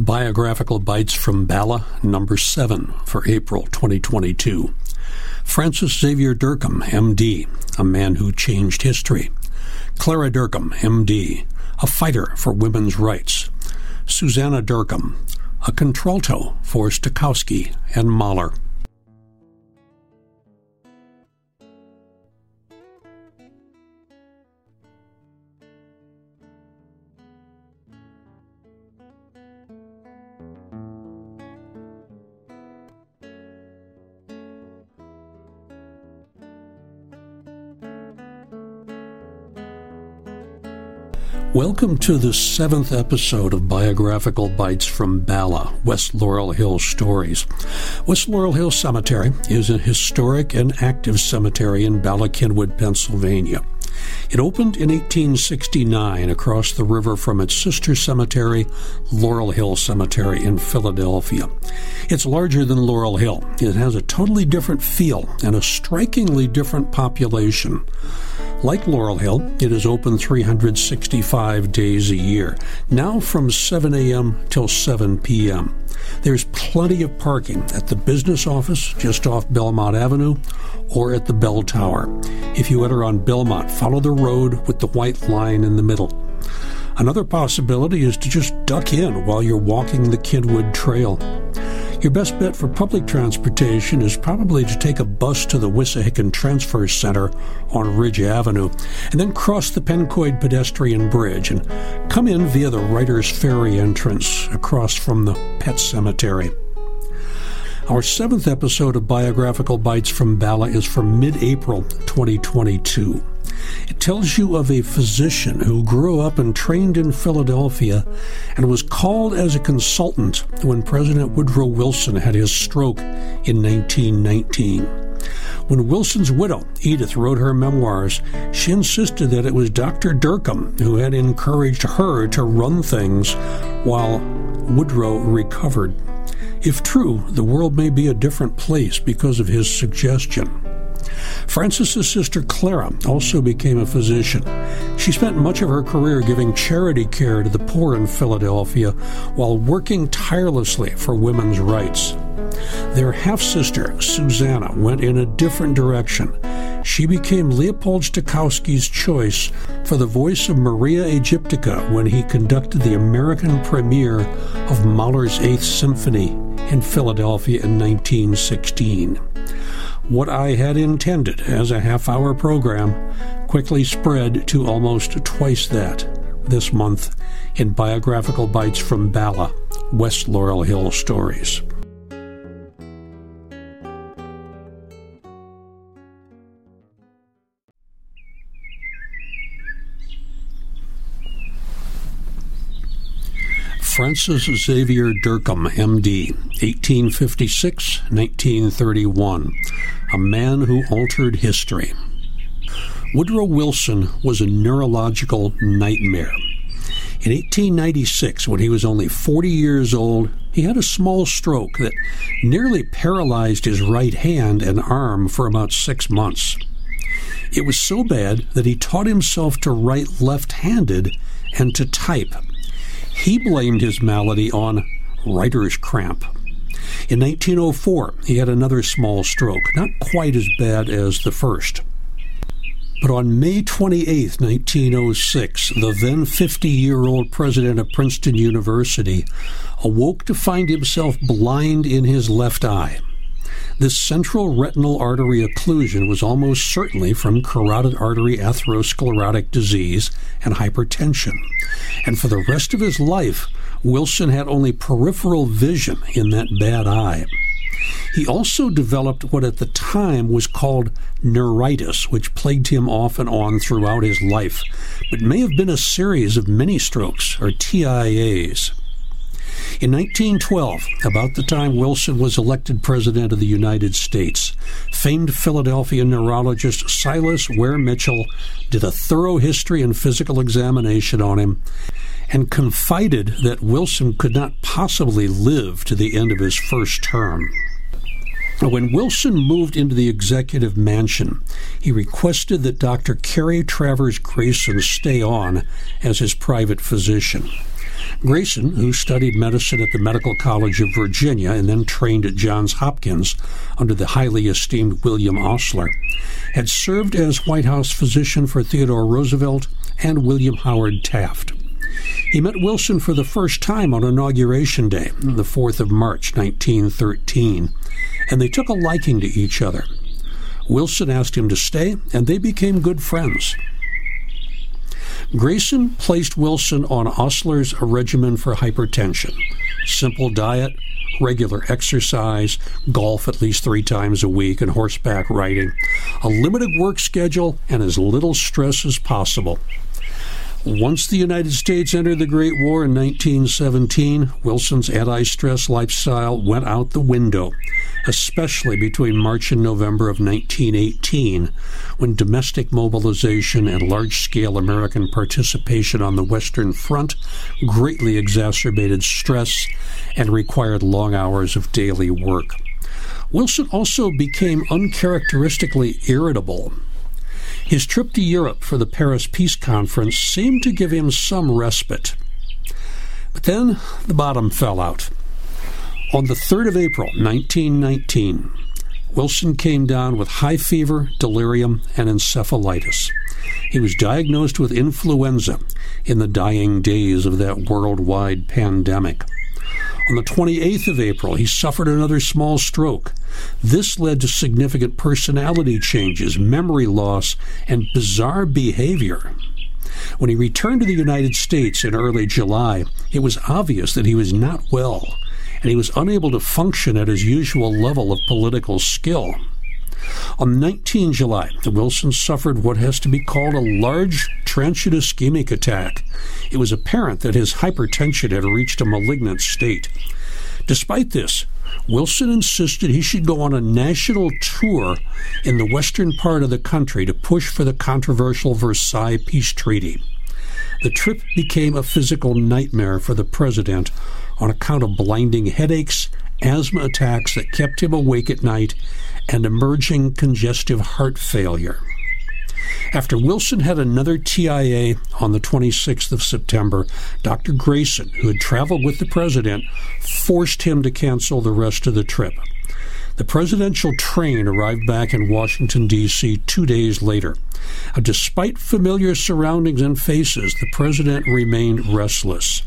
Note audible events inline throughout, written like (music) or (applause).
Biographical Bites from Bala, number 7 for April 2022. Francis Xavier Dercum, MD, a man who changed history. Clara Dercum, MD, a fighter for women's rights. Susanna Dercum, a contralto for Stokowski and Mahler. Welcome to the seventh episode of Biographical Bites from Bala, West Laurel Hill Stories. West Laurel Hill Cemetery is a historic and active cemetery in Bala Cynwyd, Pennsylvania. It opened in 1869 across the river from its sister cemetery, Laurel Hill Cemetery in Philadelphia. It's larger than Laurel Hill. It has a totally different feel and a strikingly different population. Like Laurel Hill, it is open 365 days a year, now from 7 a.m. till 7 p.m. There's plenty of parking at the business office just off Belmont Avenue or at the bell tower. If you enter on Belmont, follow the road with the white line in the middle. Another possibility is to just duck in while you're walking the Cynwyd Trail. Your best bet for public transportation is probably to take a bus to the Wissahickon Transfer Center on Ridge Avenue and then cross the Pencoyd pedestrian bridge and come in via the Righter's Ferry entrance across from the Pet Cemetery. Our seventh episode of Biographical Bites from Bala is from mid April 2022. It tells you of a physician who grew up and trained in Philadelphia and was called as a consultant when President Woodrow Wilson had his stroke in 1919. When Wilson's widow, Edith, wrote her memoirs, she insisted that it was Dr. Dercum who had encouraged her to run things while Woodrow recovered. If true, the world may be a different place because of his suggestion. Francis's sister Clara also became a physician. She spent much of her career giving charity care to the poor in Philadelphia while working tirelessly for women's rights. Their half sister, Susanna, went in a different direction. She became Leopold Stokowski's choice for the voice of Maria Aegyptiaca when he conducted the American premiere of Mahler's Eighth Symphony in Philadelphia in 1916 what I had intended as a half hour program quickly spread to almost twice that this month in Biographical Bites from Bala, West Laurel Hill Stories. Francis Xavier Dercum, MD, 1856 1931 a man who altered history. Woodrow Wilson was a neurological nightmare. In 1896, when he was only 40 years old, he had a small stroke that nearly paralyzed his right hand and arm for about six months. It was so bad that he taught himself to write left handed and to type. He blamed his malady on writer's cramp. In 1904, he had another small stroke, not quite as bad as the first. But on May 28, 1906, the then 50 year old president of Princeton University awoke to find himself blind in his left eye. This central retinal artery occlusion was almost certainly from carotid artery atherosclerotic disease and hypertension. And for the rest of his life, Wilson had only peripheral vision in that bad eye. He also developed what at the time was called neuritis, which plagued him off and on throughout his life, but may have been a series of mini strokes or TIAs. In 1912, about the time Wilson was elected President of the United States, famed Philadelphia neurologist Silas Weir Mitchell did a thorough history and physical examination on him and confided that Wilson could not possibly live to the end of his first term. When Wilson moved into the executive mansion, he requested that Dr. Cary Travers Grayson stay on as his private physician. Grayson, who studied medicine at the Medical College of Virginia and then trained at Johns Hopkins under the highly esteemed William Osler, had served as White House physician for Theodore Roosevelt and William Howard Taft. He met Wilson for the first time on Inauguration Day, the 4th of March, 1913, and they took a liking to each other. Wilson asked him to stay, and they became good friends. Grayson placed Wilson on Osler's regimen for hypertension simple diet, regular exercise, golf at least three times a week, and horseback riding, a limited work schedule, and as little stress as possible. Once the United States entered the Great War in 1917, Wilson's anti stress lifestyle went out the window, especially between March and November of 1918, when domestic mobilization and large scale American participation on the Western Front greatly exacerbated stress and required long hours of daily work. Wilson also became uncharacteristically irritable his trip to Europe for the Paris Peace Conference seemed to give him some respite. But then the bottom fell out. On the 3rd of April, 1919, Wilson came down with high fever, delirium, and encephalitis. He was diagnosed with influenza in the dying days of that worldwide pandemic. On the 28th of April, he suffered another small stroke. This led to significant personality changes, memory loss, and bizarre behavior. When he returned to the United States in early July, it was obvious that he was not well, and he was unable to function at his usual level of political skill. On 19 July, Wilson suffered what has to be called a large transient ischemic attack. It was apparent that his hypertension had reached a malignant state. Despite this, Wilson insisted he should go on a national tour in the western part of the country to push for the controversial Versailles Peace Treaty. The trip became a physical nightmare for the president on account of blinding headaches, asthma attacks that kept him awake at night, and emerging congestive heart failure. After Wilson had another TIA on the 26th of September, Dr. Grayson, who had traveled with the president, forced him to cancel the rest of the trip. The presidential train arrived back in Washington, D.C. two days later. Despite familiar surroundings and faces, the president remained restless.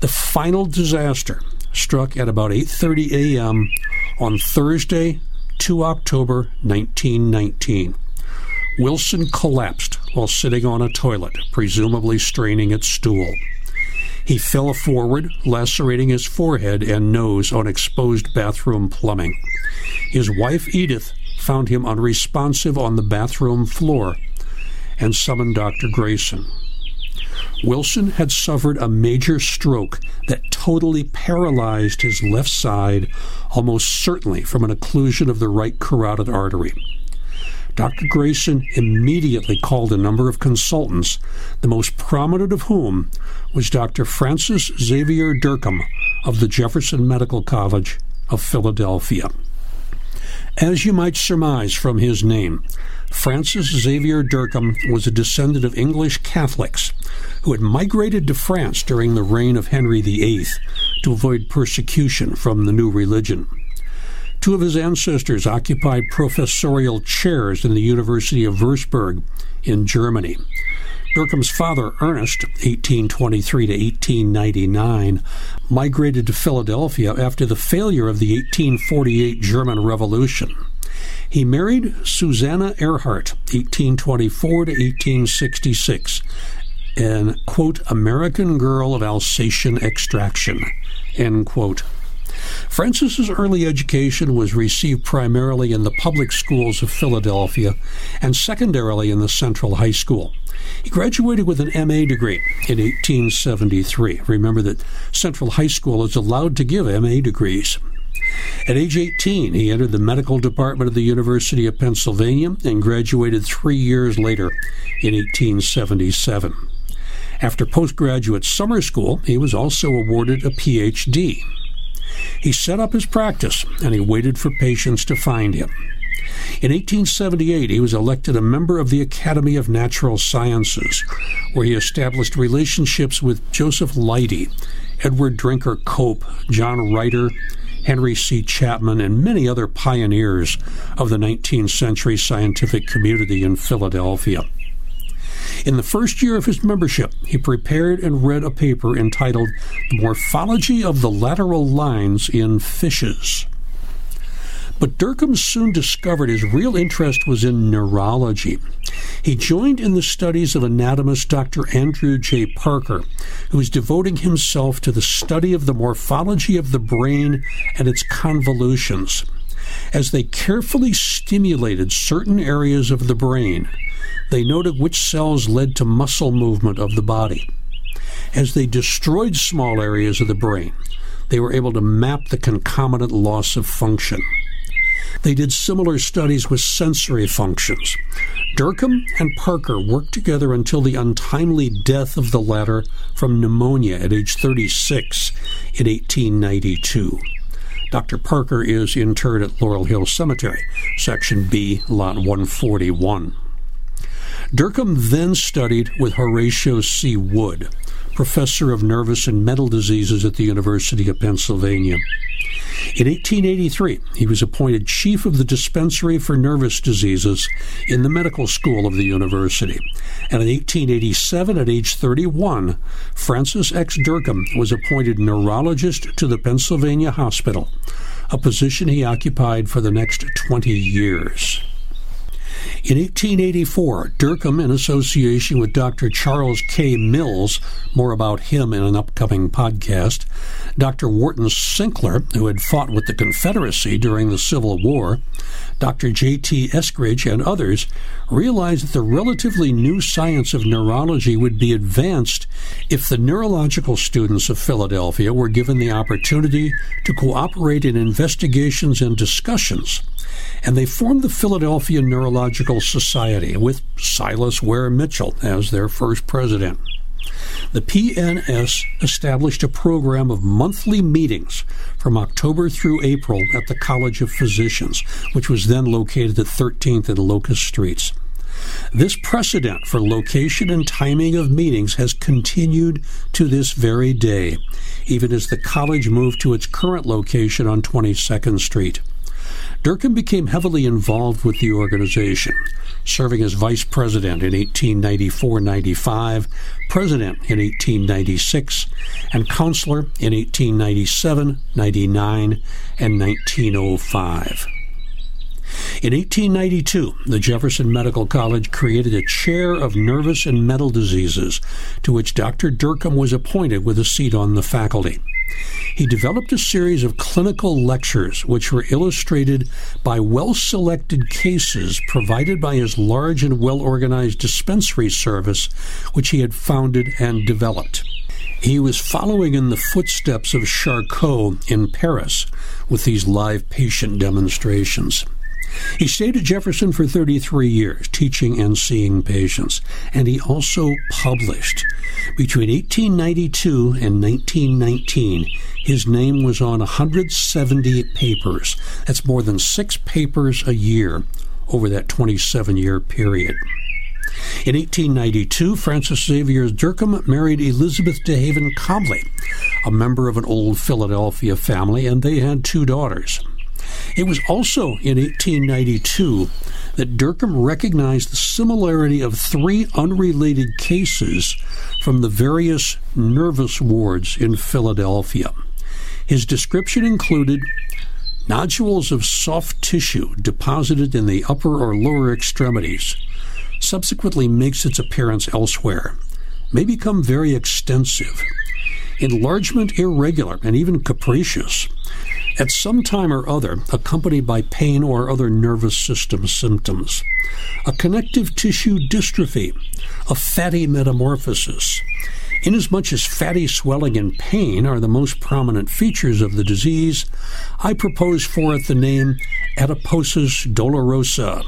The final disaster struck at about 8:30 a.m. on Thursday, 2 October 1919. Wilson collapsed while sitting on a toilet, presumably straining at stool. He fell forward, lacerating his forehead and nose on exposed bathroom plumbing. His wife, Edith, found him unresponsive on the bathroom floor and summoned Dr. Grayson. Wilson had suffered a major stroke that totally paralyzed his left side, almost certainly from an occlusion of the right carotid artery. Dr. Grayson immediately called a number of consultants, the most prominent of whom was Dr. Francis Xavier Dercum of the Jefferson Medical College of Philadelphia. As you might surmise from his name, Francis Xavier Dercum was a descendant of English Catholics who had migrated to France during the reign of Henry VIII to avoid persecution from the new religion. Two of his ancestors occupied professorial chairs in the University of Würzburg in Germany. Dercum's father, Ernest, 1823 to 1899, migrated to Philadelphia after the failure of the 1848 German Revolution. He married Susanna Earhart, 1824 to 1866, an, quote, American girl of Alsatian extraction, end quote. Francis's early education was received primarily in the public schools of Philadelphia and secondarily in the Central High School. He graduated with an MA degree in 1873. Remember that Central High School is allowed to give MA degrees. At age 18, he entered the medical department of the University of Pennsylvania and graduated three years later in 1877. After postgraduate summer school, he was also awarded a PhD. He set up his practice and he waited for patients to find him. In 1878, he was elected a member of the Academy of Natural Sciences, where he established relationships with Joseph Leidy, Edward Drinker Cope, John Ritter, Henry C. Chapman, and many other pioneers of the 19th century scientific community in Philadelphia. In the first year of his membership, he prepared and read a paper entitled The Morphology of the Lateral Lines in Fishes. But Dercum soon discovered his real interest was in neurology. He joined in the studies of anatomist Dr. Andrew J. Parker, who was devoting himself to the study of the morphology of the brain and its convolutions. As they carefully stimulated certain areas of the brain, they noted which cells led to muscle movement of the body. As they destroyed small areas of the brain, they were able to map the concomitant loss of function. They did similar studies with sensory functions. Dercum and Parker worked together until the untimely death of the latter from pneumonia at age 36 in 1892. Dr. Parker is interred at Laurel Hill Cemetery, Section B, Lot 141. Dercum then studied with Horatio C. Wood, professor of nervous and mental diseases at the University of Pennsylvania. In 1883, he was appointed chief of the dispensary for nervous diseases in the medical school of the university. And in 1887, at age 31, Francis X. Dercum was appointed neurologist to the Pennsylvania Hospital, a position he occupied for the next 20 years. In 1884, Dercum, in association with Dr. Charles K. Mills, more about him in an upcoming podcast, Dr. Wharton Sinkler, who had fought with the Confederacy during the Civil War, Dr. J.T. Eskridge, and others realized that the relatively new science of neurology would be advanced if the neurological students of Philadelphia were given the opportunity to cooperate in investigations and discussions and they formed the Philadelphia Neurological Society with Silas Weir Mitchell as their first president. The PNS established a program of monthly meetings from October through April at the College of Physicians, which was then located at 13th and Locust Streets. This precedent for location and timing of meetings has continued to this very day, even as the college moved to its current location on 22nd Street. Dercum became heavily involved with the organization, serving as vice president in 1894 95, president in 1896, and counselor in 1897, 99, and 1905. In 1892, the Jefferson Medical College created a chair of nervous and mental diseases, to which Dr. Dercum was appointed with a seat on the faculty. He developed a series of clinical lectures which were illustrated by well selected cases provided by his large and well organized dispensary service, which he had founded and developed. He was following in the footsteps of Charcot in Paris with these live patient demonstrations. He stayed at Jefferson for 33 years, teaching and seeing patients, and he also published. Between 1892 and 1919, his name was on 170 papers. That's more than six papers a year over that 27 year period. In 1892, Francis Xavier Dercum married Elizabeth DeHaven Cobley, a member of an old Philadelphia family, and they had two daughters. It was also in 1892 that Dercum recognized the similarity of three unrelated cases from the various nervous wards in Philadelphia. His description included nodules of soft tissue deposited in the upper or lower extremities, subsequently makes its appearance elsewhere, may become very extensive, enlargement irregular and even capricious, at some time or other, accompanied by pain or other nervous system symptoms, a connective tissue dystrophy, a fatty metamorphosis. Inasmuch as fatty swelling and pain are the most prominent features of the disease, I propose for it the name adiposis dolorosa.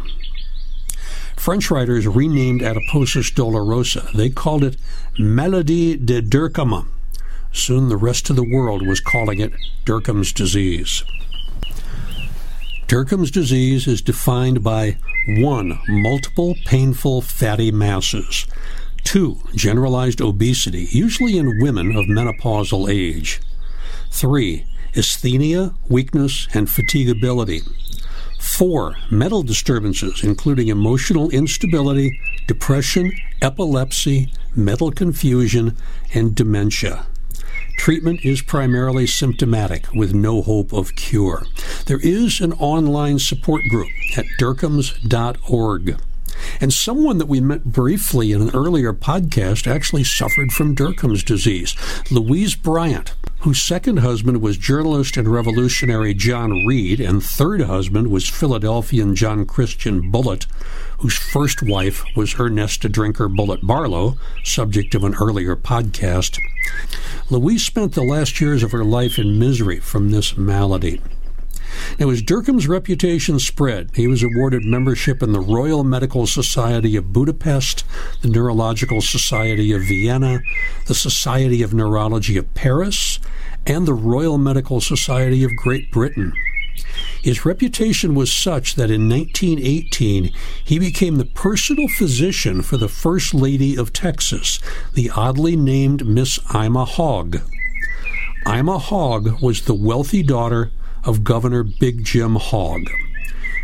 French writers renamed adiposis dolorosa. They called it maladie de Dercum Soon the rest of the world was calling it Dercum's disease. Dercum's disease is defined by 1. Multiple painful fatty masses. 2. Generalized obesity, usually in women of menopausal age. 3. Asthenia, weakness, and fatigability. 4. Mental disturbances, including emotional instability, depression, epilepsy, mental confusion, and dementia. Treatment is primarily symptomatic with no hope of cure. There is an online support group at derkhams.org. And someone that we met briefly in an earlier podcast actually suffered from Dercum's disease, Louise Bryant, whose second husband was journalist and revolutionary John Reed, and third husband was Philadelphian John Christian Bullitt, whose first wife was Ernesta Drinker Bullitt Barlow, subject of an earlier podcast. Louise spent the last years of her life in misery from this malady. Now, as Dercum's reputation spread, he was awarded membership in the Royal Medical Society of Budapest, the Neurological Society of Vienna, the Society of Neurology of Paris, and the Royal Medical Society of Great Britain. His reputation was such that in 1918 he became the personal physician for the First Lady of Texas, the oddly named Miss Ima Hogg. Ima Hogg was the wealthy daughter of Governor Big Jim Hogg.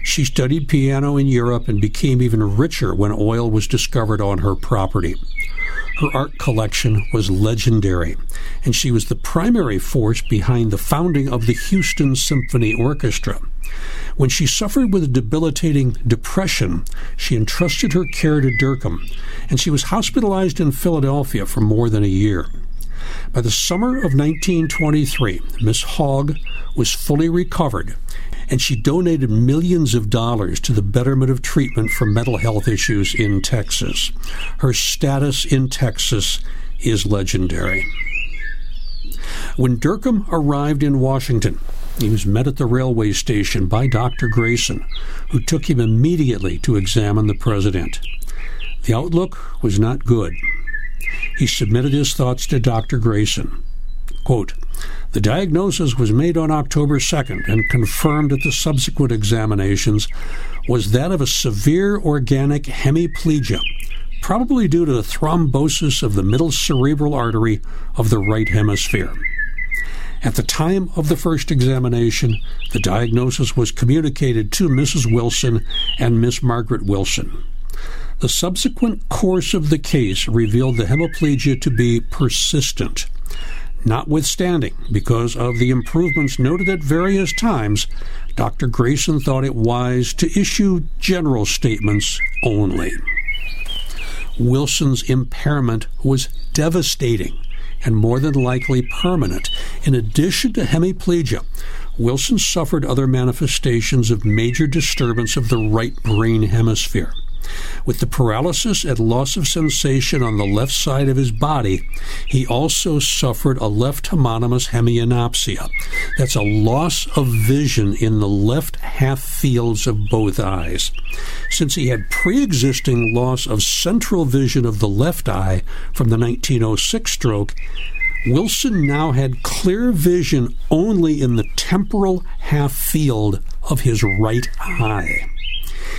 She studied piano in Europe and became even richer when oil was discovered on her property. Her art collection was legendary, and she was the primary force behind the founding of the Houston Symphony Orchestra. When she suffered with a debilitating depression, she entrusted her care to Dercum, and she was hospitalized in Philadelphia for more than a year. By the summer of 1923, Miss Hogg was fully recovered, and she donated millions of dollars to the betterment of treatment for mental health issues in Texas. Her status in Texas is legendary. When Dercum arrived in Washington, he was met at the railway station by Dr. Grayson, who took him immediately to examine the president. The outlook was not good he submitted his thoughts to Dr. Grayson. Quote, the diagnosis was made on October 2nd and confirmed at the subsequent examinations was that of a severe organic hemiplegia, probably due to a thrombosis of the middle cerebral artery of the right hemisphere. At the time of the first examination, the diagnosis was communicated to Mrs. Wilson and Miss Margaret Wilson. The subsequent course of the case revealed the hemiplegia to be persistent. Notwithstanding, because of the improvements noted at various times, Dr. Grayson thought it wise to issue general statements only. Wilson's impairment was devastating and more than likely permanent. In addition to hemiplegia, Wilson suffered other manifestations of major disturbance of the right brain hemisphere. With the paralysis and loss of sensation on the left side of his body, he also suffered a left homonymous hemianopsia. That's a loss of vision in the left half fields of both eyes. Since he had pre existing loss of central vision of the left eye from the 1906 stroke, Wilson now had clear vision only in the temporal half field of his right eye.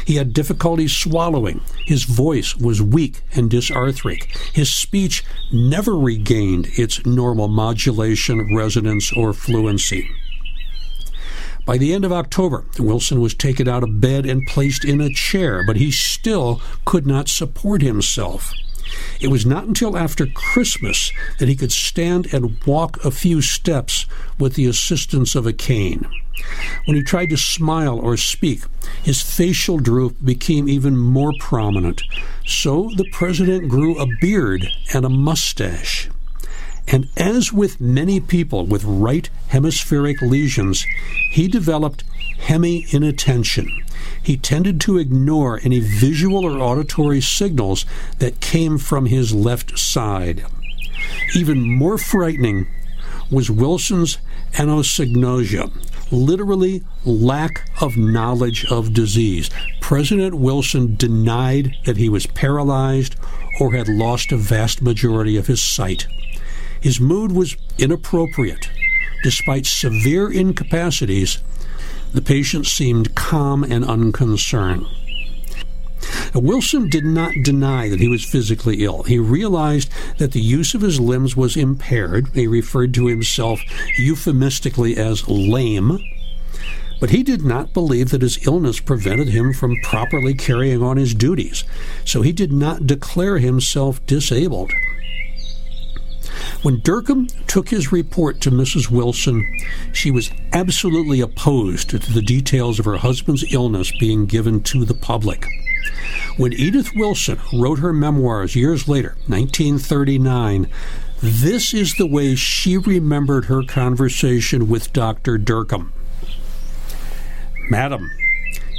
He had difficulty swallowing. His voice was weak and dysarthric. His speech never regained its normal modulation, resonance, or fluency. By the end of October, Wilson was taken out of bed and placed in a chair, but he still could not support himself. It was not until after Christmas that he could stand and walk a few steps with the assistance of a cane. When he tried to smile or speak, his facial droop became even more prominent. So the president grew a beard and a mustache. And as with many people with right hemispheric lesions, he developed hemi inattention. He tended to ignore any visual or auditory signals that came from his left side. Even more frightening was Wilson's anosognosia, literally lack of knowledge of disease. President Wilson denied that he was paralyzed or had lost a vast majority of his sight. His mood was inappropriate. Despite severe incapacities, The patient seemed calm and unconcerned. Wilson did not deny that he was physically ill. He realized that the use of his limbs was impaired. He referred to himself euphemistically as lame. But he did not believe that his illness prevented him from properly carrying on his duties, so he did not declare himself disabled. When Dercum took his report to Mrs. Wilson, she was absolutely opposed to the details of her husband's illness being given to the public. When Edith Wilson wrote her memoirs years later, 1939, this is the way she remembered her conversation with Dr. Dercum. Madam,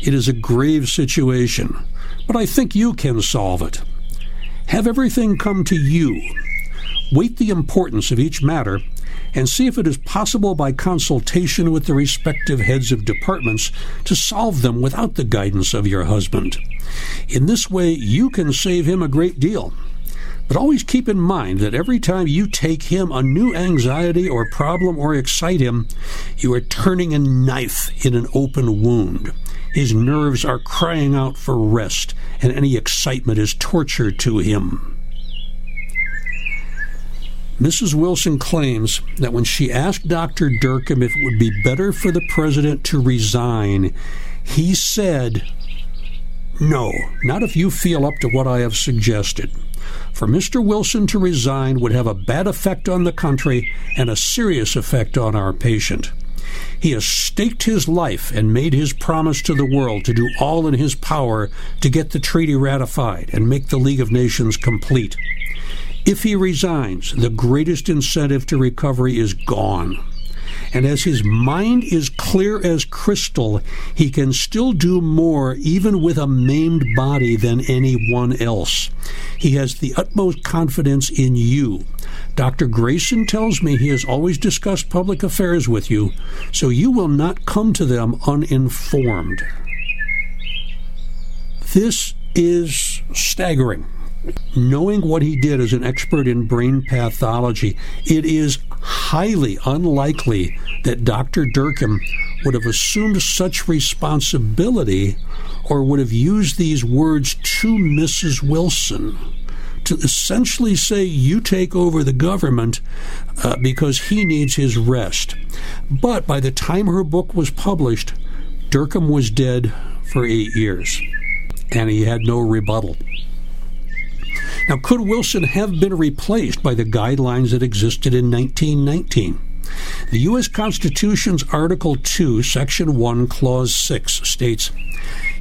it is a grave situation, but I think you can solve it. Have everything come to you. Weight the importance of each matter and see if it is possible by consultation with the respective heads of departments to solve them without the guidance of your husband. In this way, you can save him a great deal. But always keep in mind that every time you take him a new anxiety or problem or excite him, you are turning a knife in an open wound. His nerves are crying out for rest, and any excitement is torture to him. Mrs. Wilson claims that when she asked Dr. Dercum if it would be better for the president to resign, he said, no, not if you feel up to what I have suggested. For Mr. Wilson to resign would have a bad effect on the country and a serious effect on our patient. He has staked his life and made his promise to the world to do all in his power to get the treaty ratified and make the League of Nations complete. If he resigns, the greatest incentive to recovery is gone and as his mind is clear as crystal, he can still do more, even with a maimed body, than anyone else. He has the utmost confidence in you. Dr. Grayson tells me he has always discussed public affairs with you, so you will not come to them uninformed. This is staggering knowing what he did as an expert in brain pathology, it is highly unlikely that Dr. Dercum would have assumed such responsibility or would have used these words to Mrs. Wilson to essentially say, You take over the government uh, because he needs his rest. But by the time her book was published, Dercum was dead for eight years, and he had no rebuttal. Now, could Wilson have been replaced by the guidelines that existed in 1919? The U.S. Constitution's Article 2, Section 1, Clause 6 states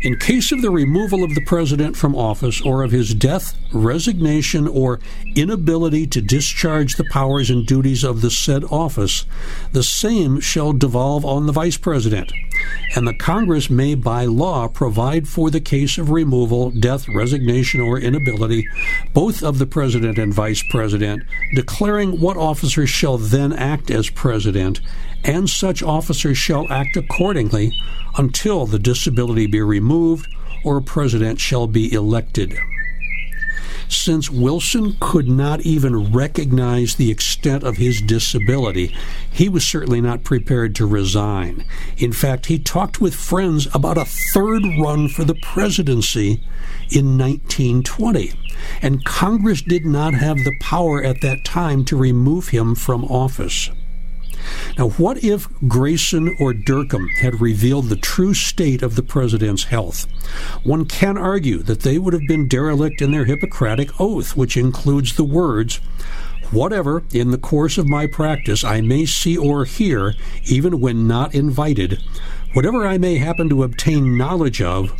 In case of the removal of the President from office or of his death, resignation, or inability to discharge the powers and duties of the said office, the same shall devolve on the Vice President and the Congress may by law provide for the case of removal, death, resignation, or inability, both of the President and Vice President, declaring what officers shall then act as President, and such officers shall act accordingly until the disability be removed or a President shall be elected since Wilson could not even recognize the extent of his disability, he was certainly not prepared to resign. In fact, he talked with friends about a third run for the presidency in 1920, and Congress did not have the power at that time to remove him from office. Now, what if Grayson or Dercum had revealed the true state of the president's health? One can argue that they would have been derelict in their Hippocratic oath, which includes the words, Whatever, in the course of my practice, I may see or hear, even when not invited, whatever I may happen to obtain knowledge of,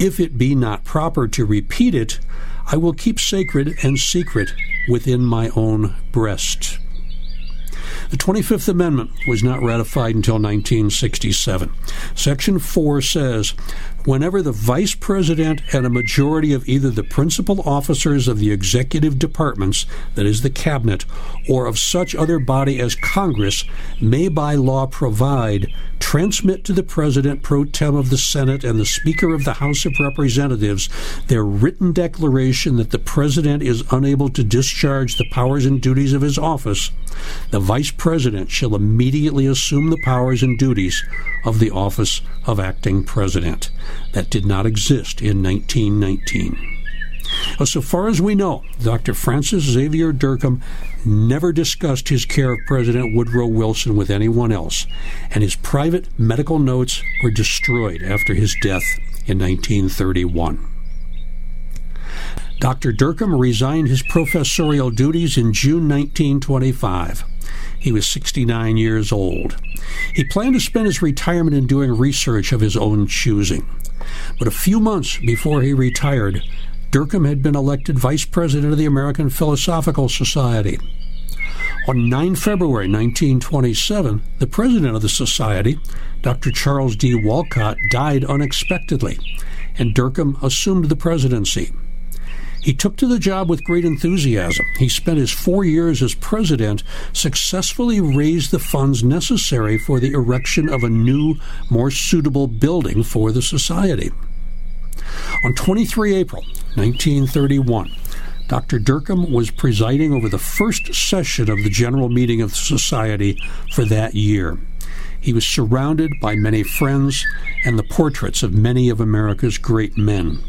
if it be not proper to repeat it, I will keep sacred and secret within my own breast. The 25th Amendment was not ratified until 1967. Section 4 says whenever the vice president and a majority of either the principal officers of the executive departments, that is the cabinet, or of such other body as Congress may by law provide transmit to the President pro tem of the Senate and the Speaker of the House of Representatives their written declaration that the President is unable to discharge the powers and duties of his office, the Vice President shall immediately assume the powers and duties of the office of acting President. That did not exist in 1919. Well, so far as we know, Dr. Francis Xavier Dercum never discussed his care of President Woodrow Wilson with anyone else, and his private medical notes were destroyed after his death in 1931. Dr. Dercum resigned his professorial duties in June 1925. He was 69 years old. He planned to spend his retirement in doing research of his own choosing. But a few months before he retired, Dercum had been elected vice president of the American Philosophical Society. On 9 February 1927, the president of the society, Dr. Charles D. Walcott, died unexpectedly, and Dercum assumed the presidency. He took to the job with great enthusiasm. He spent his four years as president successfully raised the funds necessary for the erection of a new, more suitable building for the society. On 23 April 1931, Dr. Dercum was presiding over the first session of the general meeting of the Society for that year. He was surrounded by many friends and the portraits of many of America's great men.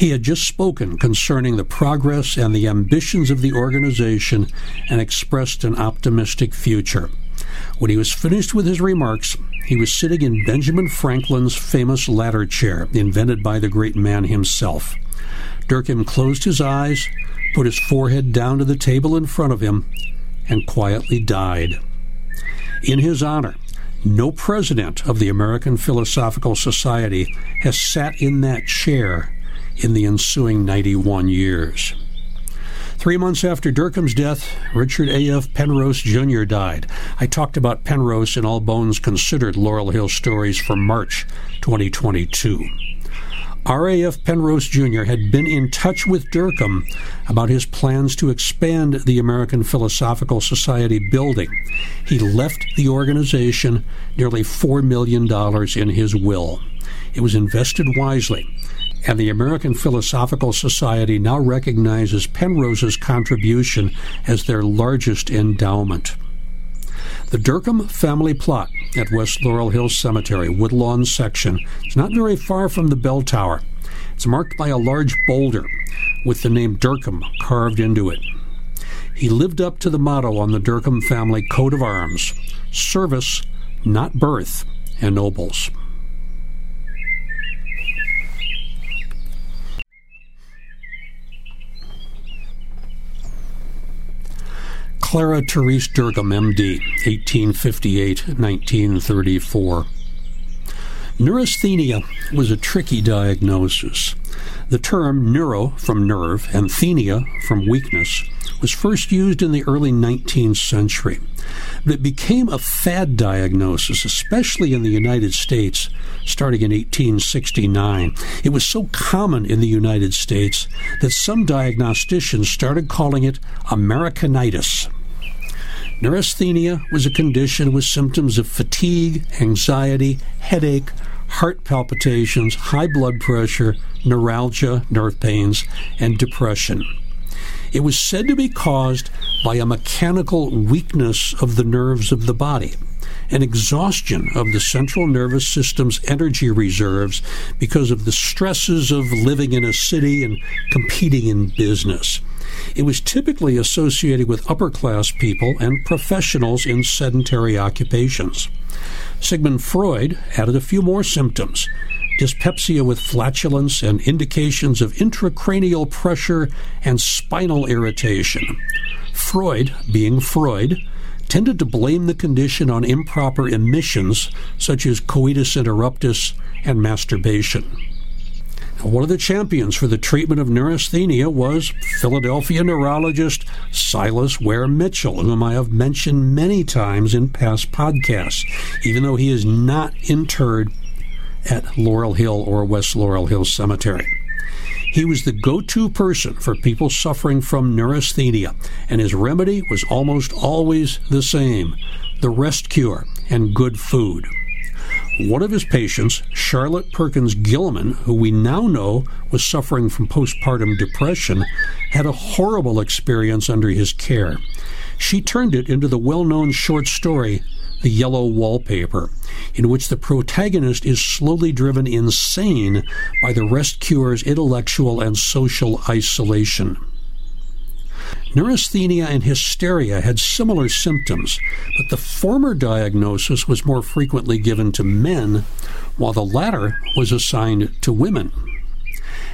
He had just spoken concerning the progress and the ambitions of the organization and expressed an optimistic future. When he was finished with his remarks, he was sitting in Benjamin Franklin's famous ladder chair, invented by the great man himself. Dercum closed his eyes, put his forehead down to the table in front of him, and quietly died. In his honor, no president of the American Philosophical Society has sat in that chair in the ensuing 91 years. Three months after Dercum's death, Richard A.F. Penrose Jr. died. I talked about Penrose in All Bones Considered Laurel Hill Stories for March 2022. R.A.F. Penrose Jr. had been in touch with Dercum about his plans to expand the American Philosophical Society building. He left the organization nearly $4 million in his will. It was invested wisely and the American Philosophical Society now recognizes Penrose's contribution as their largest endowment. The Dercum family plot at West Laurel Hill Cemetery, Woodlawn section, is not very far from the bell tower. It's marked by a large boulder with the name Dercum carved into it. He lived up to the motto on the Dercum family coat of arms service, not birth, ennobles. Clara Therese Dercum, M.D., 1858 1934. Neurasthenia was a tricky diagnosis. The term neuro from nerve and thenia from weakness was first used in the early 19th century. But it became a fad diagnosis, especially in the United States, starting in 1869. It was so common in the United States that some diagnosticians started calling it Americanitis. Neurasthenia was a condition with symptoms of fatigue, anxiety, headache, heart palpitations, high blood pressure, neuralgia, nerve pains, and depression. It was said to be caused by a mechanical weakness of the nerves of the body, an exhaustion of the central nervous system's energy reserves because of the stresses of living in a city and competing in business. It was typically associated with upper class people and professionals in sedentary occupations. Sigmund Freud added a few more symptoms dyspepsia with flatulence and indications of intracranial pressure and spinal irritation. Freud, being Freud, tended to blame the condition on improper emissions such as coitus interruptus and masturbation. One of the champions for the treatment of neurasthenia was Philadelphia neurologist Silas Weir Mitchell, whom I have mentioned many times in past podcasts, even though he is not interred at Laurel Hill or West Laurel Hill Cemetery. He was the go to person for people suffering from neurasthenia, and his remedy was almost always the same the rest cure and good food. One of his patients, Charlotte Perkins Gilman, who we now know was suffering from postpartum depression, had a horrible experience under his care. She turned it into the well known short story, The Yellow Wallpaper, in which the protagonist is slowly driven insane by the rest cure's intellectual and social isolation. Neurasthenia and hysteria had similar symptoms, but the former diagnosis was more frequently given to men, while the latter was assigned to women.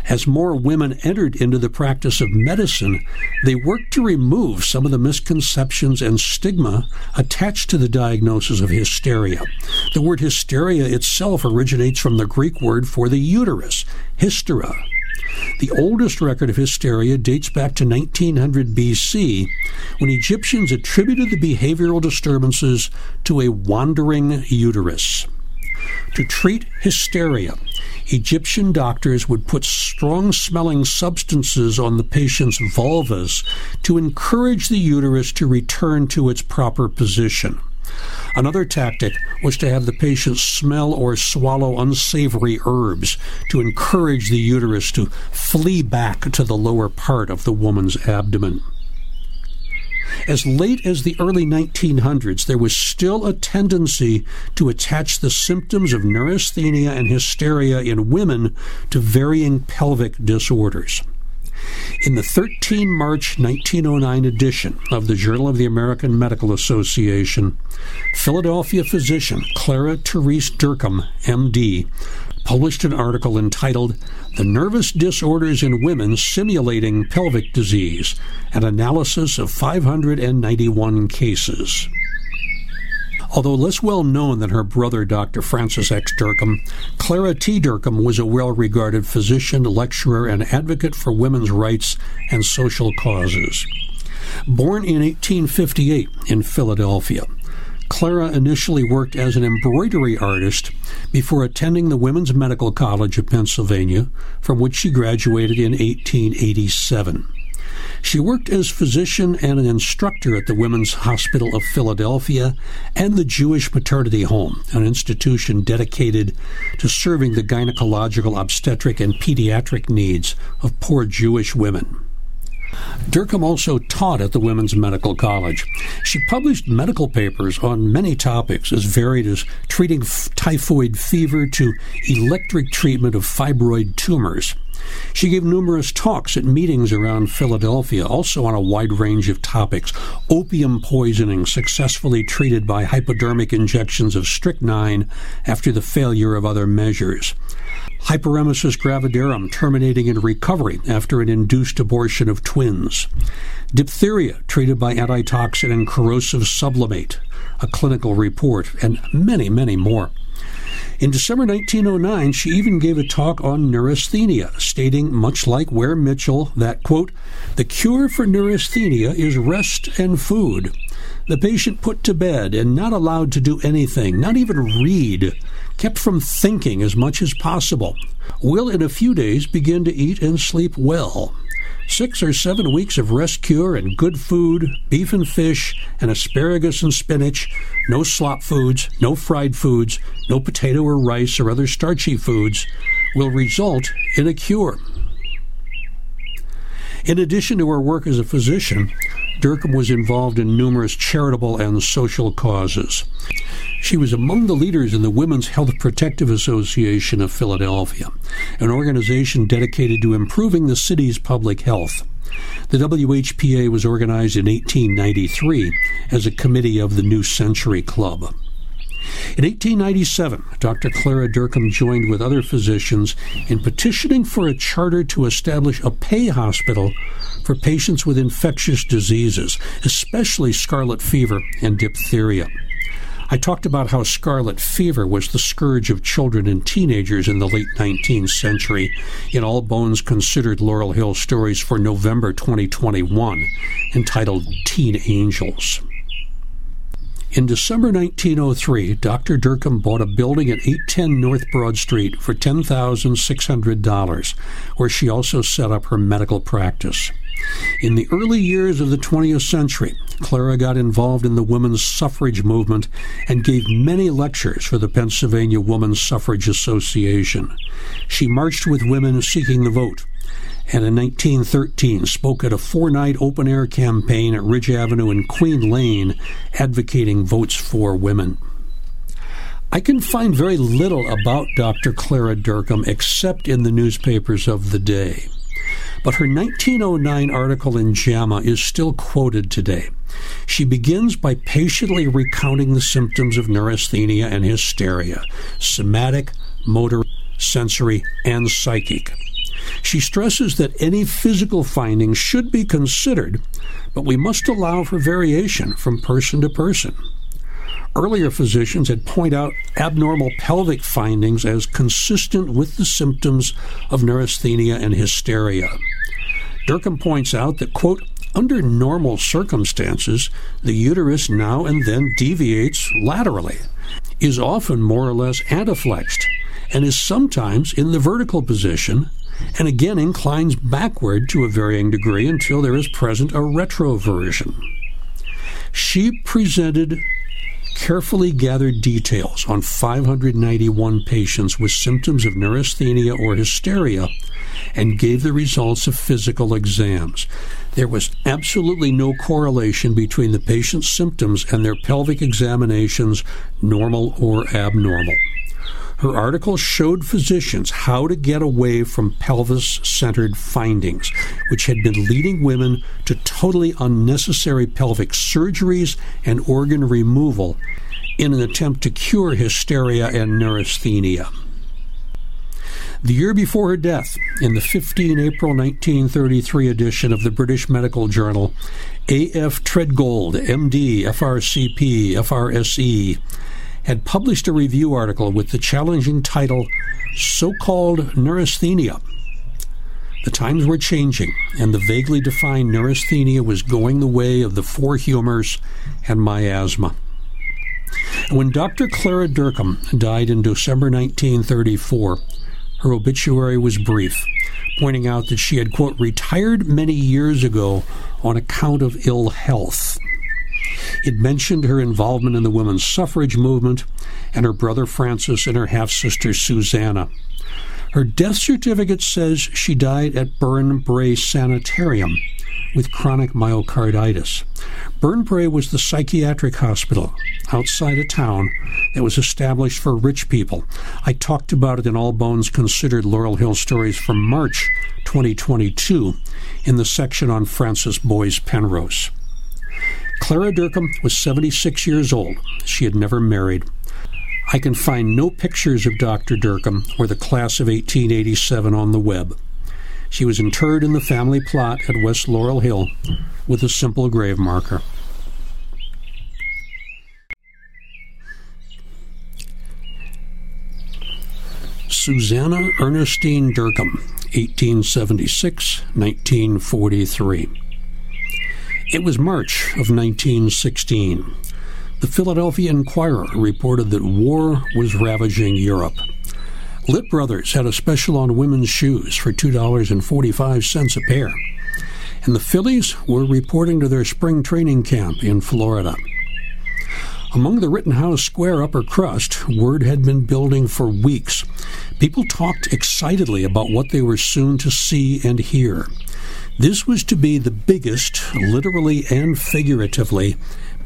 As more women entered into the practice of medicine, they worked to remove some of the misconceptions and stigma attached to the diagnosis of hysteria. The word hysteria itself originates from the Greek word for the uterus, hystera, the oldest record of hysteria dates back to 1900 BC, when Egyptians attributed the behavioral disturbances to a wandering uterus. To treat hysteria, Egyptian doctors would put strong smelling substances on the patient's vulvas to encourage the uterus to return to its proper position. Another tactic was to have the patient smell or swallow unsavory herbs to encourage the uterus to flee back to the lower part of the woman's abdomen. As late as the early 1900s, there was still a tendency to attach the symptoms of neurasthenia and hysteria in women to varying pelvic disorders. In the 13 March 1909 edition of the Journal of the American Medical Association, Philadelphia physician Clara Therese Dercum, MD, published an article entitled The Nervous Disorders in Women Simulating Pelvic Disease, an analysis of 591 cases. Although less well known than her brother, Dr. Francis X. Dercum, Clara T. Dercum was a well regarded physician, lecturer, and advocate for women's rights and social causes. Born in 1858 in Philadelphia, Clara initially worked as an embroidery artist before attending the Women's Medical College of Pennsylvania, from which she graduated in 1887. She worked as physician and an instructor at the Women's Hospital of Philadelphia and the Jewish Maternity Home, an institution dedicated to serving the gynecological, obstetric, and pediatric needs of poor Jewish women. Dercum also taught at the Women's Medical College. She published medical papers on many topics, as varied as treating typhoid fever to electric treatment of fibroid tumors. She gave numerous talks at meetings around Philadelphia, also on a wide range of topics. Opium poisoning successfully treated by hypodermic injections of strychnine after the failure of other measures. Hyperemesis gravidarum terminating in recovery after an induced abortion of twins. Diphtheria treated by antitoxin and corrosive sublimate, a clinical report, and many, many more. In December 1909, she even gave a talk on neurasthenia, stating, much like Weir Mitchell, that, quote, the cure for neurasthenia is rest and food. The patient put to bed and not allowed to do anything, not even read, kept from thinking as much as possible, will in a few days begin to eat and sleep well. Six or seven weeks of rest cure and good food, beef and fish, and asparagus and spinach, no slop foods, no fried foods, no potato or rice or other starchy foods, will result in a cure. In addition to her work as a physician, Dercum was involved in numerous charitable and social causes. She was among the leaders in the Women's Health Protective Association of Philadelphia, an organization dedicated to improving the city's public health. The WHPA was organized in 1893 as a committee of the New Century Club. In 1897, Dr. Clara Dercum joined with other physicians in petitioning for a charter to establish a pay hospital for patients with infectious diseases, especially scarlet fever and diphtheria. I talked about how scarlet fever was the scourge of children and teenagers in the late 19th century in All Bones Considered Laurel Hill Stories for November 2021, entitled Teen Angels. In December 1903, Dr. Dercum bought a building at 810 North Broad Street for $10,600, where she also set up her medical practice. In the early years of the 20th century, Clara got involved in the women's suffrage movement and gave many lectures for the Pennsylvania Women's Suffrage Association. She marched with women seeking the vote and in 1913 spoke at a four night open air campaign at Ridge Avenue and Queen Lane advocating votes for women. I can find very little about Dr. Clara Dercum except in the newspapers of the day. But her 1909 article in JAMA is still quoted today. She begins by patiently recounting the symptoms of neurasthenia and hysteria somatic, motor, sensory, and psychic. She stresses that any physical findings should be considered, but we must allow for variation from person to person. Earlier physicians had pointed out abnormal pelvic findings as consistent with the symptoms of neurasthenia and hysteria. Dercum points out that, quote, under normal circumstances, the uterus now and then deviates laterally, is often more or less anteflexed, and is sometimes in the vertical position and again inclines backward to a varying degree until there is present a retroversion. She presented carefully gathered details on 591 patients with symptoms of neurasthenia or hysteria and gave the results of physical exams. There was absolutely no correlation between the patient's symptoms and their pelvic examinations, normal or abnormal. Her article showed physicians how to get away from pelvis centered findings, which had been leading women to totally unnecessary pelvic surgeries and organ removal in an attempt to cure hysteria and neurasthenia. The year before her death, in the 15 April 1933 edition of the British Medical Journal, A.F. Tredgold, MD, FRCP, FRSE, had published a review article with the challenging title So Called Neurasthenia. The times were changing, and the vaguely defined neurasthenia was going the way of the four humors and miasma. When Dr. Clara Dercum died in December 1934, her obituary was brief, pointing out that she had, quote, retired many years ago on account of ill health. It mentioned her involvement in the women's suffrage movement and her brother Francis and her half sister Susanna. Her death certificate says she died at Burn Brae Sanitarium with chronic myocarditis. Burn Brae was the psychiatric hospital outside of town that was established for rich people. I talked about it in All Bones Considered Laurel Hill Stories from March 2022 in the section on Francis Boyes Penrose. Clara Dercum was 76 years old. She had never married. I can find no pictures of Dr. Dercum or the class of 1887 on the web. She was interred in the family plot at West Laurel Hill with a simple grave marker. Susanna Ernestine Dercum, 1876 1943. It was March of 1916. The Philadelphia Inquirer reported that war was ravaging Europe. Lit Brothers had a special on women's shoes for $2.45 a pair. And the Phillies were reporting to their spring training camp in Florida. Among the Rittenhouse Square upper crust, word had been building for weeks. People talked excitedly about what they were soon to see and hear. This was to be the biggest, literally and figuratively,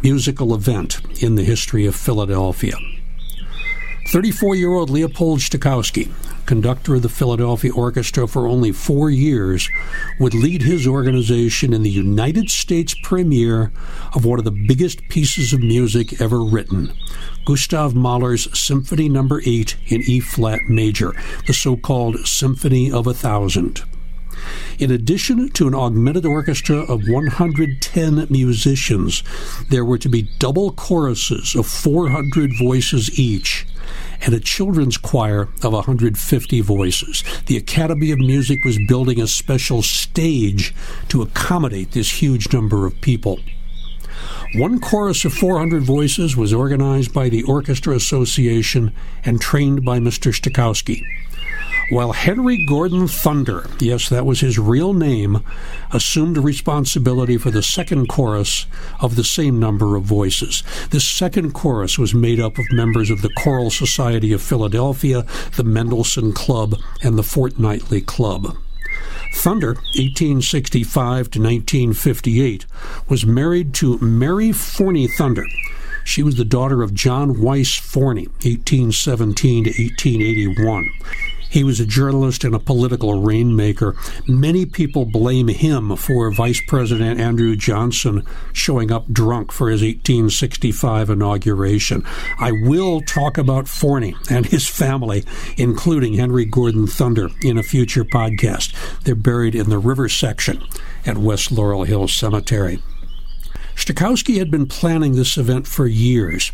musical event in the history of Philadelphia. 34 year old Leopold Stokowski, conductor of the Philadelphia Orchestra for only four years, would lead his organization in the United States premiere of one of the biggest pieces of music ever written Gustav Mahler's Symphony No. 8 in E flat major, the so called Symphony of a Thousand. In addition to an augmented orchestra of 110 musicians, there were to be double choruses of 400 voices each and a children's choir of 150 voices. The Academy of Music was building a special stage to accommodate this huge number of people. One chorus of 400 voices was organized by the Orchestra Association and trained by Mr. Stokowski. While Henry Gordon Thunder, yes, that was his real name, assumed responsibility for the second chorus of the same number of voices. This second chorus was made up of members of the Choral Society of Philadelphia, the Mendelssohn Club, and the Fortnightly Club. Thunder, 1865 to 1958, was married to Mary Forney Thunder. She was the daughter of John Weiss Forney, 1817 to 1881. He was a journalist and a political rainmaker. Many people blame him for Vice President Andrew Johnson showing up drunk for his 1865 inauguration. I will talk about Forney and his family, including Henry Gordon Thunder, in a future podcast. They're buried in the river section at West Laurel Hill Cemetery. Stokowski had been planning this event for years.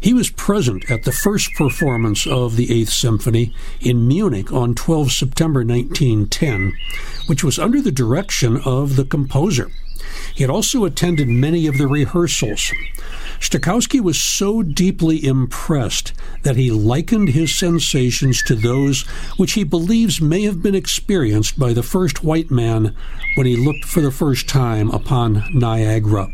He was present at the first performance of the Eighth Symphony in Munich on 12 September 1910, which was under the direction of the composer. He had also attended many of the rehearsals. Stokowski was so deeply impressed that he likened his sensations to those which he believes may have been experienced by the first white man when he looked for the first time upon Niagara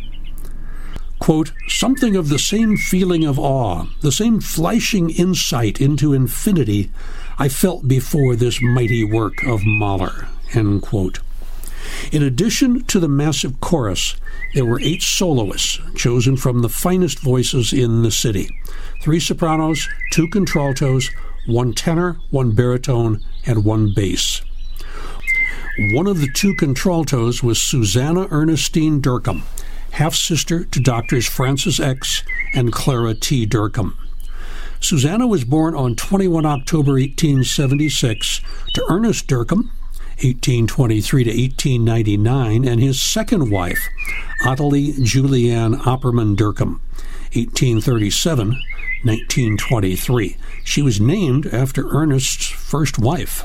quote, something of the same feeling of awe, the same flashing insight into infinity I felt before this mighty work of Mahler, end quote. In addition to the massive chorus, there were eight soloists chosen from the finest voices in the city three sopranos, two contraltos, one tenor, one baritone, and one bass. One of the two contraltos was Susanna Ernestine Dercum, half sister to doctors Francis X. and Clara T. Dercum. Susanna was born on 21 October 1876 to Ernest Dercum, 1823 to 1899, and his second wife, Ottilie Julianne Opperman Dercum, 1837 1923. She was named after Ernest's first wife.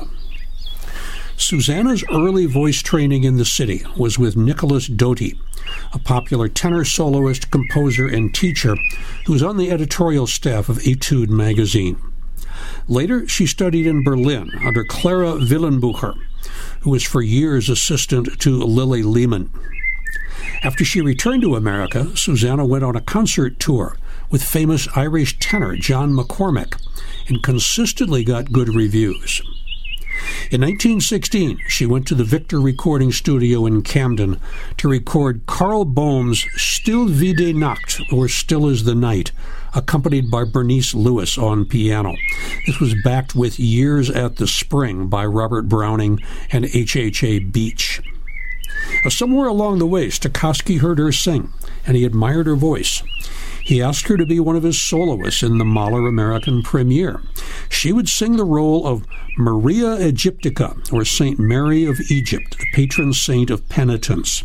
Susanna's early voice training in the city was with Nicholas Douty, a popular tenor soloist, composer, and teacher who was on the editorial staff of Etude magazine. Later, she studied in Berlin under Clara Willenbucher, who was for years assistant to Lilli Lehmann. After she returned to America, Susanna went on a concert tour with famous Irish tenor John McCormack and consistently got good reviews. In 1916, she went to the Victor recording studio in Camden to record Karl Bohm's Still wie die Nacht, or Still as the Night, accompanied by Bernice Lewis on piano. This was backed with Years at the Spring by Robert Browning and H.H.A. Beach. Somewhere along the way, Stokowski heard her sing, and he admired her voice. He asked her to be one of his soloists in the Mahler American premiere. She would sing the role of Maria Aegyptiaca, or Saint Mary of Egypt, the patron saint of penitence.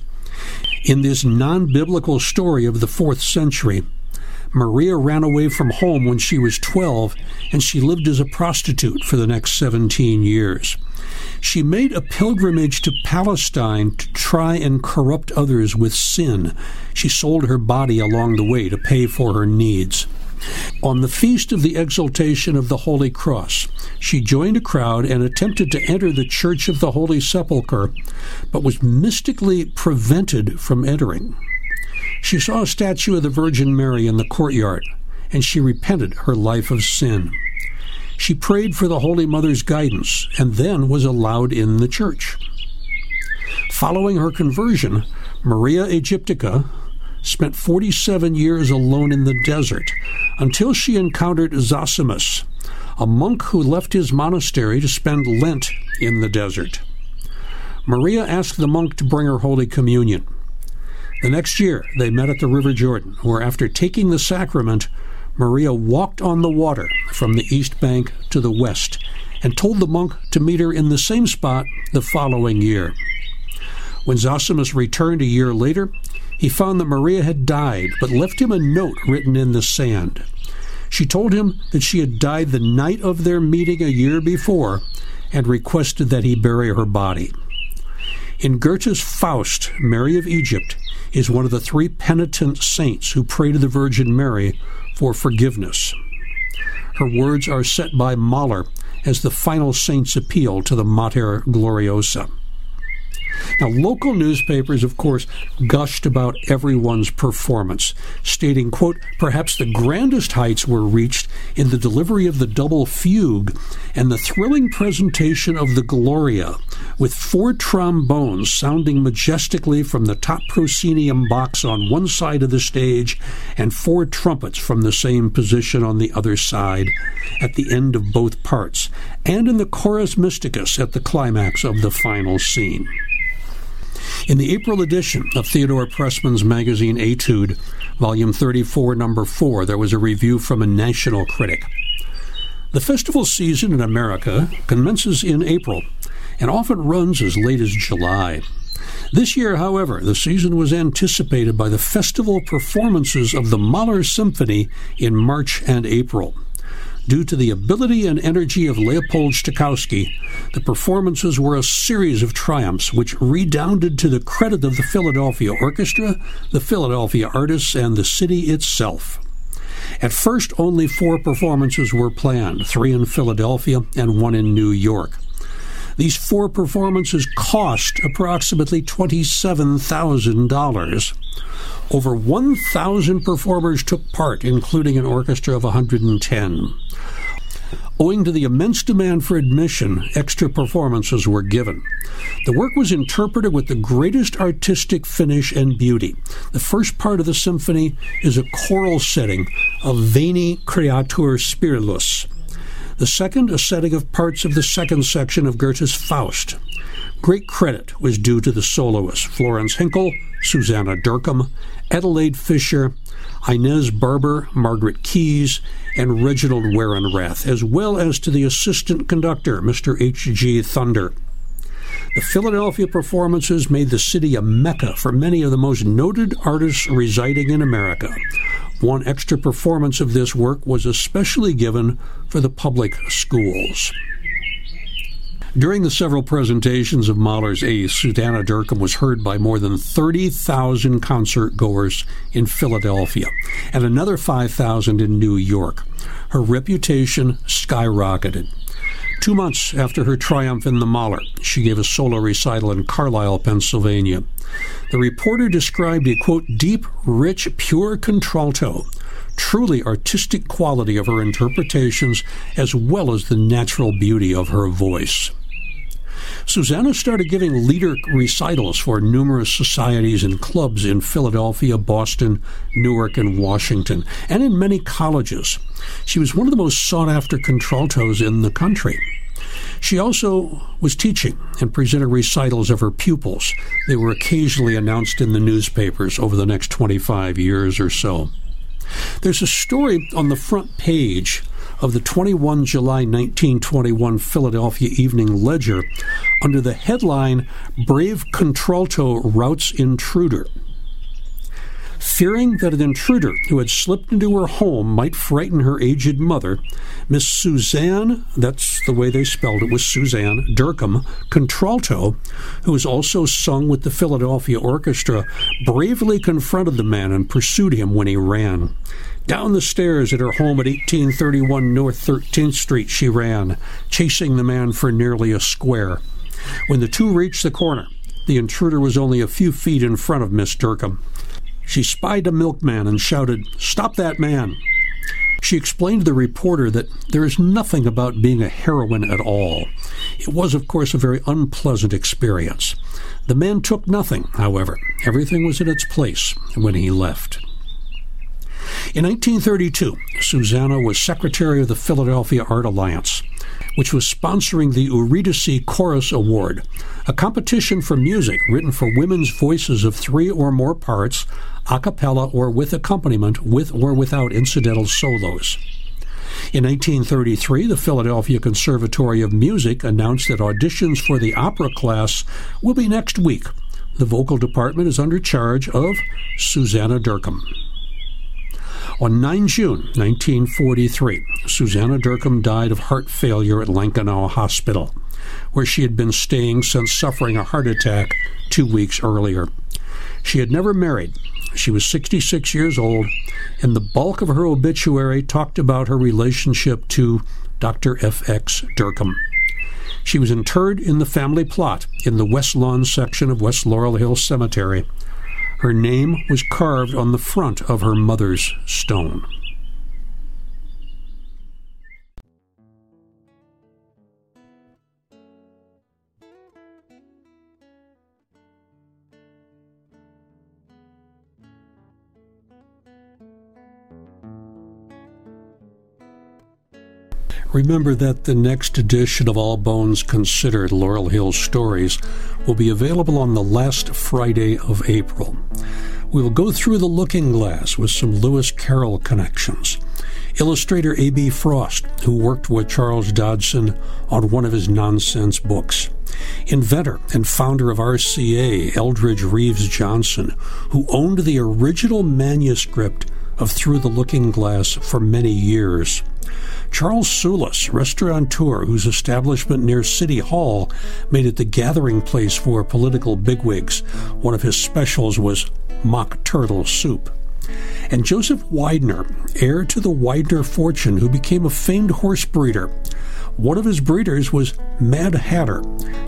In this non biblical story of the fourth century, Maria ran away from home when she was 12 and she lived as a prostitute for the next 17 years. She made a pilgrimage to Palestine to try and corrupt others with sin. She sold her body along the way to pay for her needs. On the feast of the exaltation of the Holy Cross, she joined a crowd and attempted to enter the Church of the Holy Sepulchre, but was mystically prevented from entering. She saw a statue of the Virgin Mary in the courtyard, and she repented her life of sin. She prayed for the Holy Mother's guidance and then was allowed in the church. Following her conversion, Maria Aegyptiaca spent 47 years alone in the desert until she encountered Zosimus, a monk who left his monastery to spend Lent in the desert. Maria asked the monk to bring her Holy Communion. The next year, they met at the River Jordan, where after taking the sacrament, Maria walked on the water from the east bank to the west and told the monk to meet her in the same spot the following year. When Zosimus returned a year later, he found that Maria had died, but left him a note written in the sand. She told him that she had died the night of their meeting a year before and requested that he bury her body. In Goethe's Faust, Mary of Egypt is one of the three penitent saints who pray to the Virgin Mary for forgiveness. Her words are set by Mahler as the final saint's appeal to the Mater Gloriosa. Now, local newspapers, of course, gushed about everyone's performance, stating, quote, perhaps the grandest heights were reached in the delivery of the double fugue and the thrilling presentation of the Gloria, with four trombones sounding majestically from the top proscenium box on one side of the stage and four trumpets from the same position on the other side at the end of both parts, and in the chorus mysticus at the climax of the final scene. In the April edition of Theodore Presser's magazine Etude, volume 34, number 4, there was a review from a national critic. The festival season in America commences in April and often runs as late as July. This year, however, the season was anticipated by the festival performances of the Mahler Symphony in March and April. Due to the ability and energy of Leopold Stokowski, the performances were a series of triumphs which redounded to the credit of the Philadelphia Orchestra, the Philadelphia artists, and the city itself. At first, only four performances were planned three in Philadelphia and one in New York. These four performances cost approximately $27,000. Over 1,000 performers took part, including an orchestra of 110. Owing to the immense demand for admission, extra performances were given. The work was interpreted with the greatest artistic finish and beauty. The first part of the symphony is a choral setting of Veni Creator Spiritus. The second, a setting of parts of the second section of Goethe's Faust. Great credit was due to the soloists Florence Hinkle, Susanna Dercum, Adelaide Fischer, Inez Barbour, Margaret Keyes, and Reginald Werrenrath, as well as to the assistant conductor, Mr. H.G. Thunder. The Philadelphia performances made the city a mecca for many of the most noted artists residing in America. One extra performance of this work was especially given for the public schools. During the several presentations of Mahler's Ace, Susanna Dercum was heard by more than 30,000 concert goers in Philadelphia and another 5,000 in New York. Her reputation skyrocketed. Two months after her triumph in the Mahler, she gave a solo recital in Carlisle, Pennsylvania. The reporter described a quote, deep, rich, pure contralto truly artistic quality of her interpretations as well as the natural beauty of her voice. Susanna started giving lieder recitals for numerous societies and clubs in Philadelphia, Boston, Newark, and Washington, and in many colleges. She was one of the most sought after contraltos in the country. She also was teaching and presented recitals of her pupils. They were occasionally announced in the newspapers over the next 25 years or so. There's a story on the front page of the 21 July 1921 Philadelphia Evening Ledger under the headline Brave Contralto Routs Intruder. Fearing that an intruder who had slipped into her home might frighten her aged mother, Miss Suzanne, that's the way they spelled it, was Suzanne Dercum contralto, who was also sung with the Philadelphia Orchestra, bravely confronted the man and pursued him when he ran. Down the stairs at her home at 1831 North 13th Street she ran, chasing the man for nearly a square. When the two reached the corner, the intruder was only a few feet in front of Miss Dercum. She spied a milkman and shouted, Stop that man! She explained to the reporter that there is nothing about being a heroine at all. It was, of course, a very unpleasant experience. The man took nothing, however. Everything was in its place when he left. In 1932, Susanna was secretary of the Philadelphia Art Alliance, which was sponsoring the Eurydice Chorus Award, a competition for music written for women's voices of three or more parts, a cappella or with accompaniment, with or without incidental solos. In 1933, the Philadelphia Conservatory of Music announced that auditions for the opera class will be next week. The vocal department is under charge of Susanna Dercum. On 9 June 1943, Susanna Dercum died of heart failure at Lankenau Hospital, where she had been staying since suffering a heart attack two weeks earlier. She had never married. She was 66 years old, and the bulk of her obituary talked about her relationship to Dr. F.X. Dercum. She was interred in the family plot in the West Lawn section of West Laurel Hill Cemetery. Her name was carved on the front of her mother's stone. Remember that the next edition of All Bones Considered Laurel Hill Stories will be available on the last Friday of April. We will go through the looking glass with some Lewis Carroll connections. Illustrator A.B. Frost, who worked with Charles Dodgson on one of his nonsense books. Inventor and founder of RCA, Eldridge Reeves Johnson, who owned the original manuscript of Through the Looking Glass for many years. Charles Soulis, restaurateur whose establishment near City Hall made it the gathering place for political bigwigs. One of his specials was mock turtle soup. And Joseph Widener, heir to the Widener fortune, who became a famed horse breeder. One of his breeders was Mad Hatter,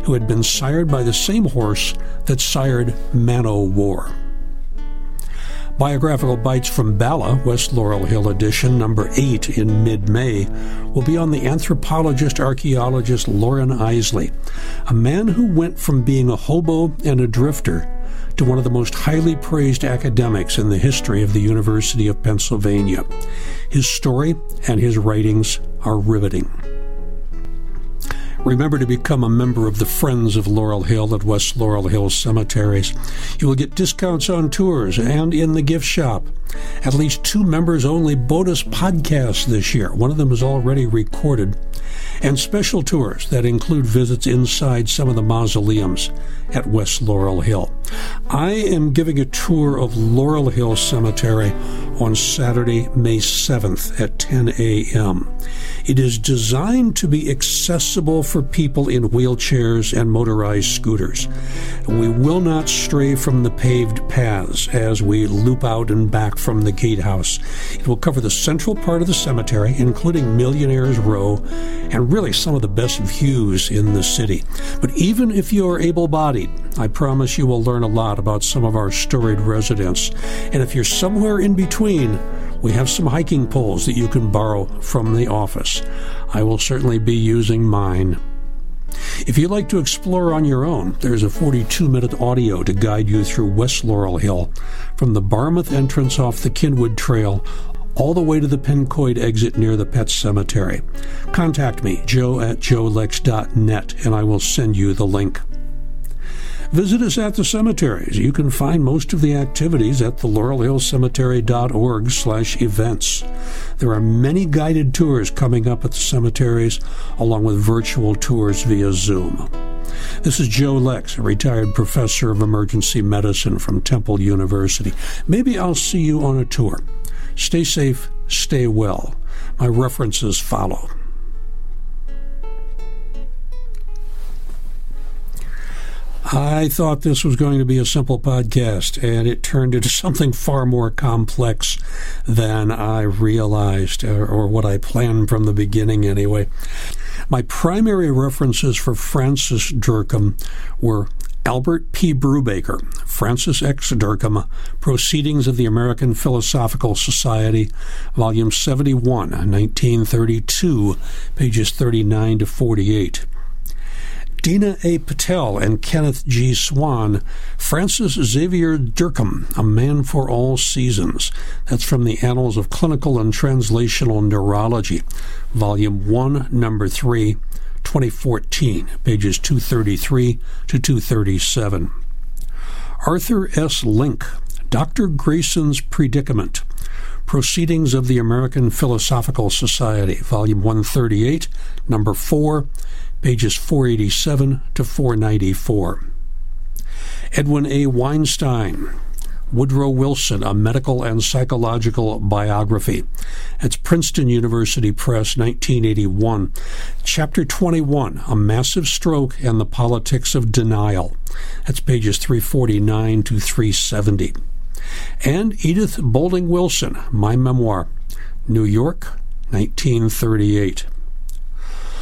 who had been sired by the same horse that sired Man O' War. Biographical Bites from Bala, West Laurel Hill edition, number 8 in mid May, will be on the anthropologist archaeologist Loren Eiseley, a man who went from being a hobo and a drifter to one of the most highly praised academics in the history of the University of Pennsylvania. His story and his writings are riveting. Remember to become a member of the Friends of Laurel Hill at West Laurel Hill Cemeteries. You will get discounts on tours and in the gift shop. At least two members only bonus podcasts this year. One of them is already recorded. And special tours that include visits inside some of the mausoleums at West Laurel Hill. I am giving a tour of Laurel Hill Cemetery on Saturday, May 7th at 10 a.m. It is designed to be accessible for people in wheelchairs and motorized scooters. We will not stray from the paved paths as we loop out and back from the gatehouse. It will cover the central part of the cemetery, including Millionaires Row, and really some of the best views in the city. But even if you are able bodied, I promise you will learn a lot about some of our storied residents. And if you're somewhere in between, we have some hiking poles that you can borrow from the office. I will certainly be using mine. If you'd like to explore on your own, there's a 42 minute audio to guide you through West Laurel Hill from the Barmouth entrance off the Cynwyd Trail all the way to the Pencoyd exit near the Pet Cemetery. Contact me, joe at joelex.net, and I will send you the link. Visit us at the cemeteries. You can find most of the activities at the laurelhillcemetery.org slash events. There are many guided tours coming up at the cemeteries, along with virtual tours via Zoom. This is Joe Lex, a retired professor of emergency medicine from Temple University. Maybe I'll see you on a tour. Stay safe, stay well. My references follow. I thought this was going to be a simple podcast, and it turned into (laughs) something far more complex than I realized, or, or, what I planned from the beginning, anyway. My primary references for Francis Dercum were Albert P. Brubaker, Francis X. Dercum, Proceedings of the American Philosophical Society, Volume 71, 1932, pages 39 to 48. Dina A. Patel and Kenneth G. Swan, Francis Xavier Dercum, A Man for All Seasons. That's from the Annals of Clinical and Translational Neurology, Volume 1, Number 3, 2014, pages 233 to 237. Arthur S. Link, Dr. Grayson's Predicament. Proceedings of the American Philosophical Society, Volume 138, Number 4, pages 487 to 494. Edwin A. Weinstein, Woodrow Wilson, A Medical and Psychological Biography. It's Princeton University Press, 1981. Chapter 21, A Massive Stroke and the Politics of Denial. That's pages 349 to 370. And Edith Bolling Wilson, My Memoir, New York, 1938.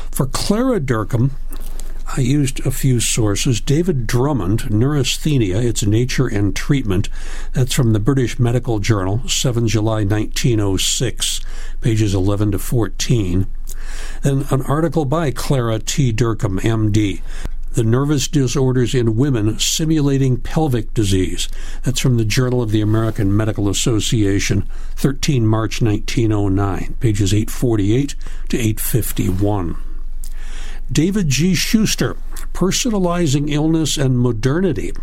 For Clara Dercum, I used a few sources. David Drummond, Neurasthenia, Its Nature and Treatment. That's from the British Medical Journal, 7 July 1906, pages 11 to 14. Then an article by Clara T. Dercum, MD. The Nervous Disorders in Women Simulating Pelvic Disease. That's from the Journal of the American Medical Association, 13 March 1909, pages 848 to 851. David G. Schuster, Personalizing Illness and Modernity.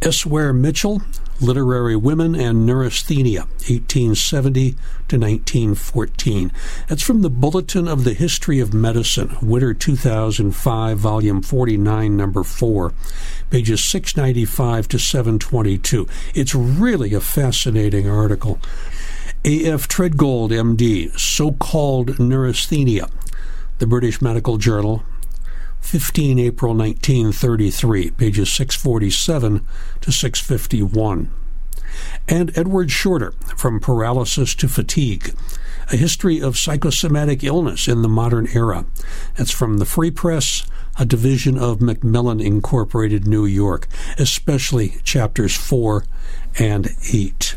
S. Weir Mitchell, Literary Women and Neurasthenia, 1870 to 1914. That's from the Bulletin of the History of Medicine, Winter 2005, Volume 49, Number 4, pages 695 to 722. It's really a fascinating article. A.F. Tredgold, M.D., So Called Neurasthenia, the British Medical Journal, 15 April 1933, pages 647 to 651. And Edward Shorter, From Paralysis to Fatigue, A History of Psychosomatic Illness in the Modern Era. That's from the Free Press, a division of Macmillan Incorporated, New York, especially chapters 4 and 8.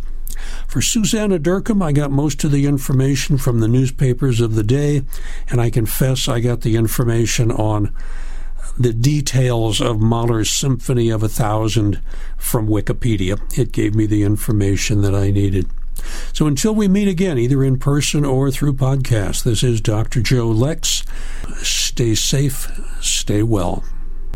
For Susanna Dercum, I got most of the information from the newspapers of the day, and I confess I got the information on the details of Mahler's Symphony of a Thousand from Wikipedia. It gave me the information that I needed. So until we meet again, either in person or through podcast, this is Dr. Joe Lex. Stay safe, stay well.